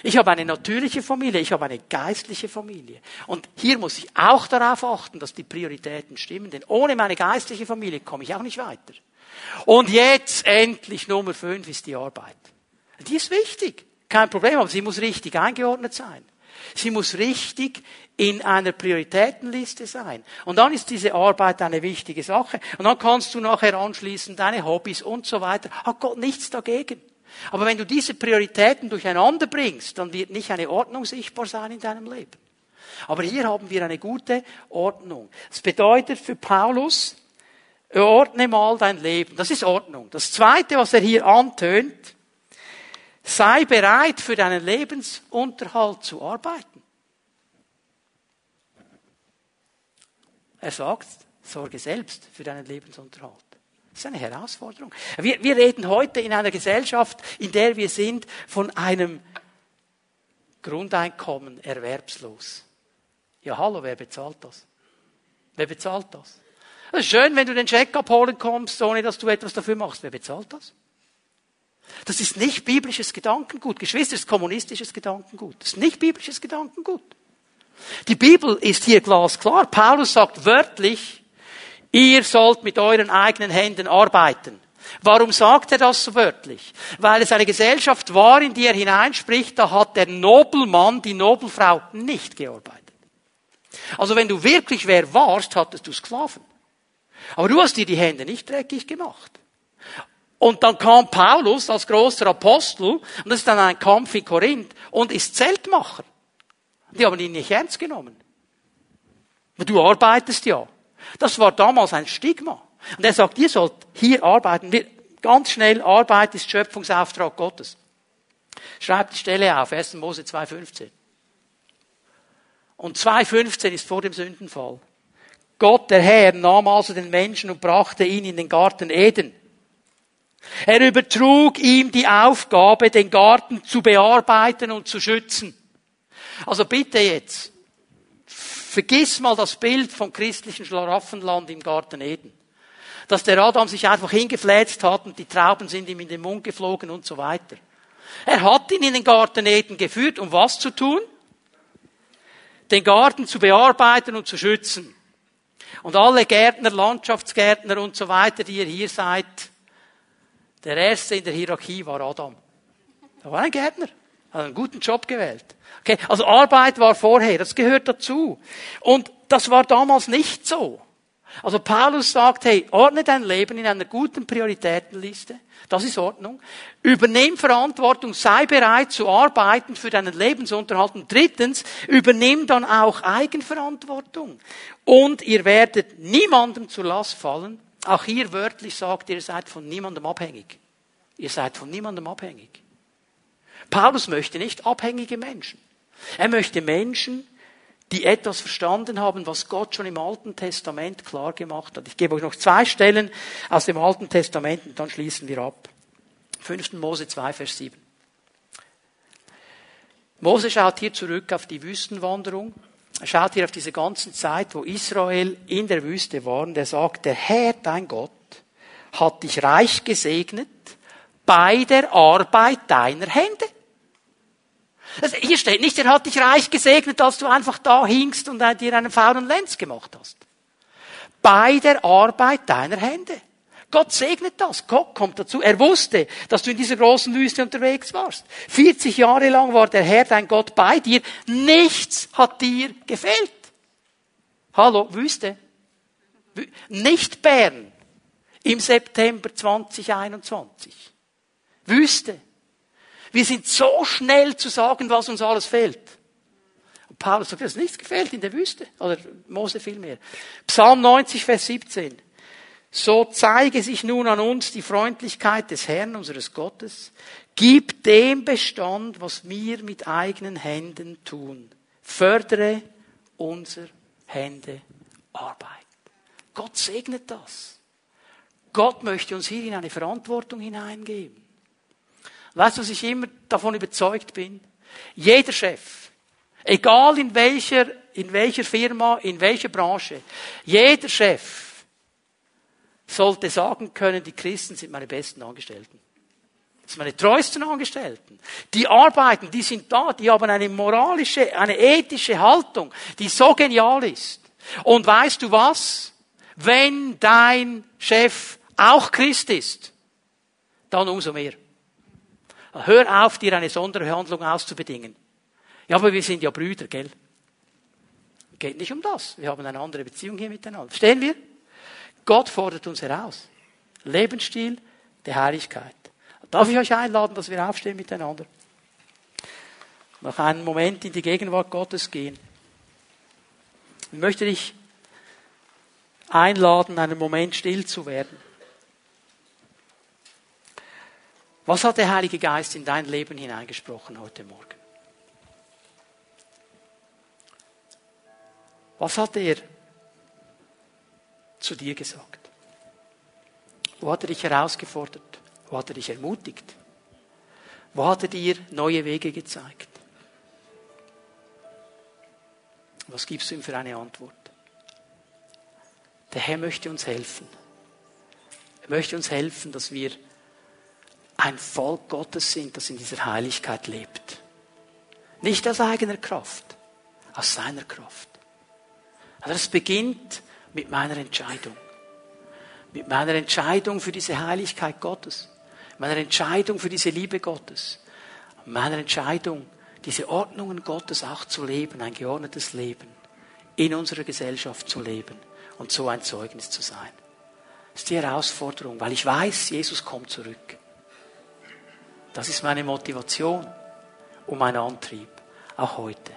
Ich habe eine natürliche Familie, ich habe eine geistliche Familie. Und hier muss ich auch darauf achten, dass die Prioritäten stimmen, denn ohne meine geistliche Familie komme ich auch nicht weiter. Und jetzt endlich Nummer fünf ist die Arbeit. Die ist wichtig, kein Problem, aber sie muss richtig eingeordnet sein. Sie muss richtig in einer Prioritätenliste sein. Und dann ist diese Arbeit eine wichtige Sache. Und dann kannst du nachher anschließen deine Hobbys und so weiter. Hat Gott nichts dagegen. Aber wenn du diese Prioritäten durcheinander bringst, dann wird nicht eine Ordnung sichtbar sein in deinem Leben. Aber hier haben wir eine gute Ordnung. Das bedeutet für Paulus, ordne mal dein Leben. Das ist Ordnung. Das zweite, was er hier antönt, sei bereit für deinen Lebensunterhalt zu arbeiten. Er sagt, sorge selbst für deinen Lebensunterhalt. Das ist eine Herausforderung. Wir, wir reden heute in einer Gesellschaft, in der wir sind, von einem Grundeinkommen erwerbslos. Ja, hallo, wer bezahlt das? Wer bezahlt das? Es ist schön, wenn du den Check abholen kommst, ohne dass du etwas dafür machst. Wer bezahlt das? Das ist nicht biblisches Gedankengut. Geschwister, das ist kommunistisches Gedankengut. Das ist nicht biblisches Gedankengut. Die Bibel ist hier glasklar. Paulus sagt wörtlich, ihr sollt mit euren eigenen Händen arbeiten. Warum sagt er das so wörtlich? Weil es eine Gesellschaft war, in die er hineinspricht, da hat der Nobelmann, die Nobelfrau nicht gearbeitet. Also wenn du wirklich wer warst, hattest du Sklaven. Aber du hast dir die Hände nicht dreckig gemacht. Und dann kam Paulus als großer Apostel, und das ist dann ein Kampf in Korinth, und ist Zeltmacher. Die haben ihn nicht ernst genommen. Du arbeitest ja. Das war damals ein Stigma. Und er sagt, ihr sollt hier arbeiten. Wir, ganz schnell, Arbeit ist Schöpfungsauftrag Gottes. Schreibt die Stelle auf, 1. Mose 2,15. Und 2,15 ist vor dem Sündenfall. Gott, der Herr, nahm also den Menschen und brachte ihn in den Garten Eden. Er übertrug ihm die Aufgabe, den Garten zu bearbeiten und zu schützen. Also bitte jetzt, vergiss mal das Bild vom christlichen Schlaraffenland im Garten Eden. Dass der Adam sich einfach hingefläzt hat und die Trauben sind ihm in den Mund geflogen und so weiter. Er hat ihn in den Garten Eden geführt, um was zu tun? Den Garten zu bearbeiten und zu schützen. Und alle Gärtner, Landschaftsgärtner und so weiter, die ihr hier seid, der erste in der Hierarchie war Adam. Er war ein Gärtner. Hat einen guten Job gewählt. Okay, also Arbeit war vorher, das gehört dazu. Und das war damals nicht so. Also Paulus sagt, hey, ordne dein Leben in einer guten Prioritätenliste. Das ist Ordnung. Übernimm Verantwortung, sei bereit zu arbeiten für deinen Lebensunterhalt. Und drittens, übernimm dann auch Eigenverantwortung. Und ihr werdet niemandem zur Last fallen. Auch hier wörtlich sagt, ihr seid von niemandem abhängig. Ihr seid von niemandem abhängig. Paulus möchte nicht abhängige Menschen. Er möchte Menschen, die etwas verstanden haben, was Gott schon im Alten Testament klar gemacht hat. Ich gebe euch noch zwei Stellen aus dem Alten Testament und dann schließen wir ab. 5. Mose 2, Vers 7. Mose schaut hier zurück auf die Wüstenwanderung. Er schaut hier auf diese ganze Zeit, wo Israel in der Wüste war und er sagt, der Herr, dein Gott, hat dich reich gesegnet bei der Arbeit deiner Hände. Hier steht nicht, er hat dich reich gesegnet, als du einfach da hingst und dir einen faulen Lenz gemacht hast. Bei der Arbeit deiner Hände. Gott segnet das. Gott kommt dazu. Er wusste, dass du in dieser großen Wüste unterwegs warst. 40 Jahre lang war der Herr, dein Gott, bei dir. Nichts hat dir gefehlt. Hallo, Wüste. Nicht Bern im September 2021. Wüste. Wir sind so schnell zu sagen, was uns alles fehlt. Und Paulus sagt, es ist nichts gefehlt in der Wüste. Oder Mose vielmehr. Psalm 90, Vers 17. So zeige sich nun an uns die Freundlichkeit des Herrn, unseres Gottes. Gib dem Bestand, was wir mit eigenen Händen tun. Fördere unser Hände Arbeit. Gott segnet das. Gott möchte uns hier in eine Verantwortung hineingeben. Weißt du, was ich immer davon überzeugt bin? Jeder Chef, egal in welcher, in welcher Firma, in welcher Branche, jeder Chef sollte sagen können, die Christen sind meine besten Angestellten. Das sind meine treuesten Angestellten. Die arbeiten, die sind da, die haben eine moralische, eine ethische Haltung, die so genial ist. Und weißt du was? Wenn dein Chef auch Christ ist, dann umso mehr. Hör auf, dir eine Sonderhandlung auszubedingen. Ja, aber wir sind ja Brüder, gell? Geht nicht um das. Wir haben eine andere Beziehung hier miteinander. Verstehen wir? Gott fordert uns heraus. Lebensstil der Heiligkeit. Darf ich euch einladen, dass wir aufstehen miteinander? Noch einen Moment in die Gegenwart Gottes gehen. Ich möchte dich einladen, einen Moment still zu werden. Was hat der Heilige Geist in dein Leben hineingesprochen heute Morgen? Was hat er zu dir gesagt? Wo hat er dich herausgefordert? Wo hat er dich ermutigt? Wo hat er dir neue Wege gezeigt? Was gibst du ihm für eine Antwort? Der Herr möchte uns helfen. Er möchte uns helfen, dass wir ein Volk Gottes sind, das in dieser Heiligkeit lebt. Nicht aus eigener Kraft, aus seiner Kraft. Aber es beginnt mit meiner Entscheidung. Mit meiner Entscheidung für diese Heiligkeit Gottes. Meiner Entscheidung für diese Liebe Gottes. Meiner Entscheidung, diese Ordnungen Gottes auch zu leben, ein geordnetes Leben in unserer Gesellschaft zu leben und so ein Zeugnis zu sein. Das ist die Herausforderung, weil ich weiß, Jesus kommt zurück. Das ist meine Motivation und mein Antrieb, auch heute.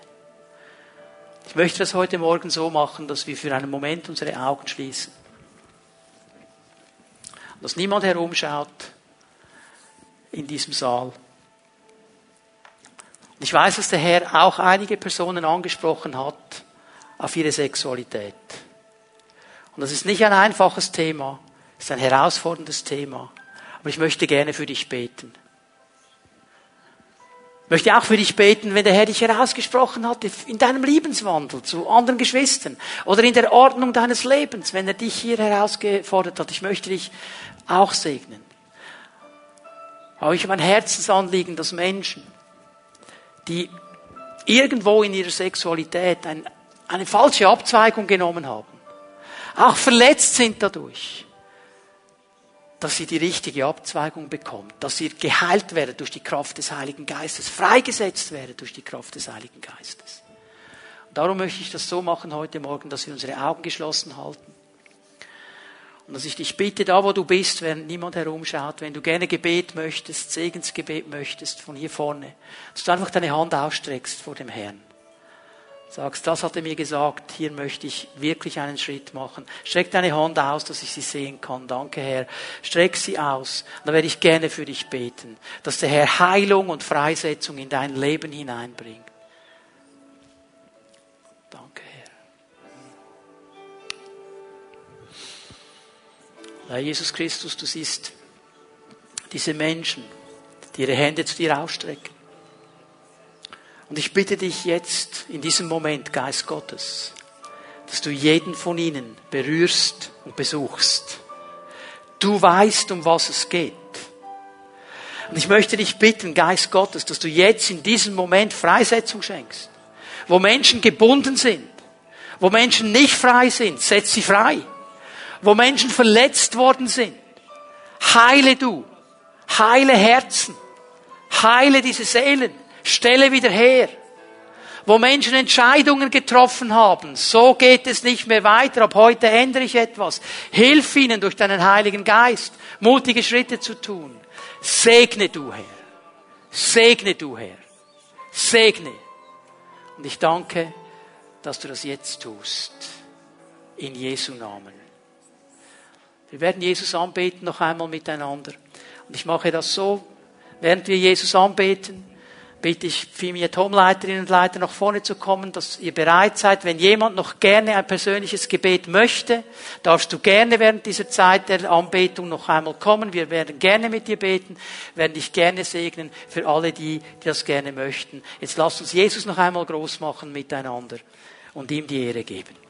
Ich möchte das heute Morgen so machen, dass wir für einen Moment unsere Augen schließen. Dass niemand herumschaut in diesem Saal. Ich weiß, dass der Herr auch einige Personen angesprochen hat auf ihre Sexualität. Und das ist nicht ein einfaches Thema, es ist ein herausforderndes Thema. Aber ich möchte gerne für dich beten. Ich möchte auch für dich beten, wenn der Herr dich herausgesprochen hat in deinem Lebenswandel zu anderen Geschwistern oder in der Ordnung deines Lebens, wenn er dich hier herausgefordert hat. Ich möchte dich auch segnen. Aber ich habe ein Herzensanliegen, dass Menschen, die irgendwo in ihrer Sexualität ein, eine falsche Abzweigung genommen haben, auch verletzt sind dadurch, dass sie die richtige Abzweigung bekommt, dass sie geheilt werden durch die Kraft des Heiligen Geistes, freigesetzt werden durch die Kraft des Heiligen Geistes. Und darum möchte ich das so machen heute Morgen, dass wir unsere Augen geschlossen halten. Und dass ich dich bitte, da wo du bist, während niemand herumschaut, wenn du gerne Gebet möchtest, Segensgebet möchtest, von hier vorne, dass du einfach deine Hand ausstreckst vor dem Herrn sagst, das hat er mir gesagt, hier möchte ich wirklich einen Schritt machen. Streck deine Hand aus, dass ich sie sehen kann. Danke, Herr. Streck sie aus. dann werde ich gerne für dich beten, dass der Herr Heilung und Freisetzung in dein Leben hineinbringt. Danke, Herr. Herr Jesus Christus, du siehst diese Menschen, die ihre Hände zu dir ausstrecken. Und ich bitte dich jetzt in diesem Moment, Geist Gottes, dass du jeden von ihnen berührst und besuchst. Du weißt, um was es geht. Und ich möchte dich bitten, Geist Gottes, dass du jetzt in diesem Moment Freisetzung schenkst. Wo Menschen gebunden sind, wo Menschen nicht frei sind, setz sie frei. Wo Menschen verletzt worden sind, heile du, heile Herzen, heile diese Seelen, Stelle wieder her. Wo Menschen Entscheidungen getroffen haben, so geht es nicht mehr weiter, ab heute ändere ich etwas. Hilf ihnen durch deinen Heiligen Geist, mutige Schritte zu tun. Segne du, Herr. Segne du, Herr. Segne. Und ich danke, dass du das jetzt tust. In Jesu Namen. Wir werden Jesus anbeten noch einmal miteinander. Und ich mache das so, während wir Jesus anbeten, bitte ich viele Tomleiterinnen und Leiter nach vorne zu kommen, dass ihr bereit seid. Wenn jemand noch gerne ein persönliches Gebet möchte, darfst du gerne während dieser Zeit der Anbetung noch einmal kommen. Wir werden gerne mit dir beten, werden dich gerne segnen für alle die, die das gerne möchten. Jetzt lasst uns Jesus noch einmal groß machen miteinander und ihm die Ehre geben.